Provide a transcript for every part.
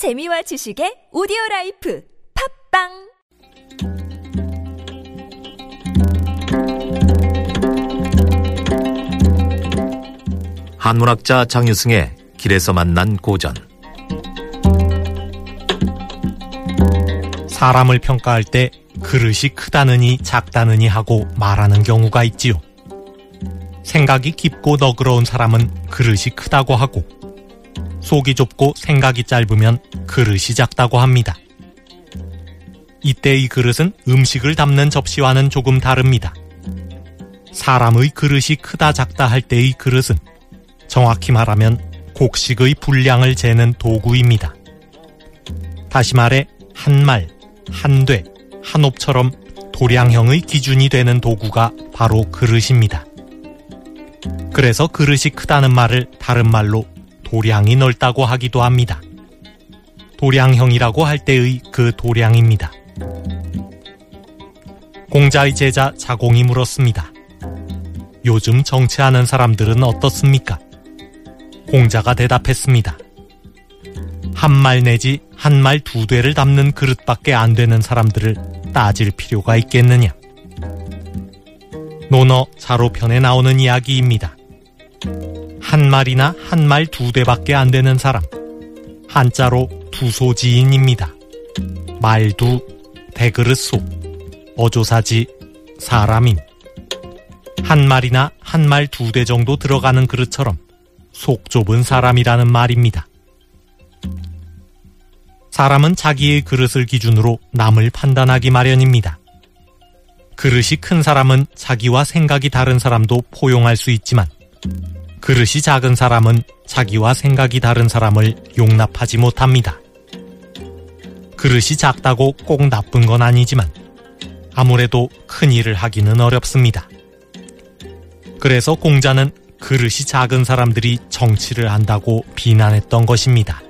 재미와 지식의 오디오 life 팟빵 한문학자 장유승의 길에서 만난 고전 사람을 평가할 때 그릇이 크다느니 작다느니 하고 말하는 경우가 있지요. 생각이 깊고 너그러운 사람은 그릇이 크다고 하고 속이 좁고 생각이 짧으면 그릇이 작다고 합니다. 이때 이 그릇은 음식을 담는 접시와는 조금 다릅니다. 사람의 그릇이 크다 작다 할 때의 그릇은 정확히 말하면 곡식의 분량을 재는 도구입니다. 다시 말해 한 말, 한 돼, 한 옵처럼 도량형의 기준이 되는 도구가 바로 그릇입니다. 그래서 그릇이 크다는 말을 다른 말로 도량이 넓다고 하기도 합니다. 도량형이라고 할 때의 그 도량입니다. 공자의 제자 자공이 물었습니다. 요즘 정치하는 사람들은 어떻습니까? 공자가 대답했습니다. 한 말 내지 한 말 두 대를 담는 그릇밖에 안 되는 사람들을 따질 필요가 있겠느냐? 논어 자로편에 나오는 이야기입니다. 한 말이나 한 말 두 대밖에 안 되는 사람. 한자로 두소지인입니다. 말두, 대그릇소, 어조사지, 사람인. 한 말이나 한 말 두 대 정도 들어가는 그릇처럼 속 좁은 사람이라는 말입니다. 사람은 자기의 그릇을 기준으로 남을 판단하기 마련입니다. 그릇이 큰 사람은 자기와 생각이 다른 사람도 포용할 수 있지만 그릇이 작은 사람은 자기와 생각이 다른 사람을 용납하지 못합니다. 그릇이 작다고 꼭 나쁜 건 아니지만 아무래도 큰 일을 하기는 어렵습니다. 그래서 공자는 그릇이 작은 사람들이 정치를 한다고 비난했던 것입니다.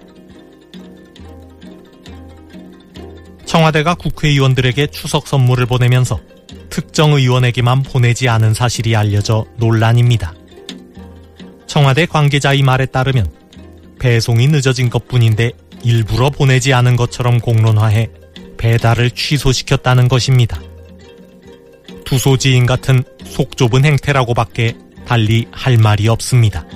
청와대가 국회의원들에게 추석 선물을 보내면서 특정 의원에게만 보내지 않은 사실이 알려져 논란입니다. 청와대 관계자의 말에 따르면 배송이 늦어진 것 뿐인데 일부러 보내지 않은 것처럼 공론화해 배달을 취소시켰다는 것입니다. 두소지인 같은 속 좁은 행태라고밖에 달리 할 말이 없습니다.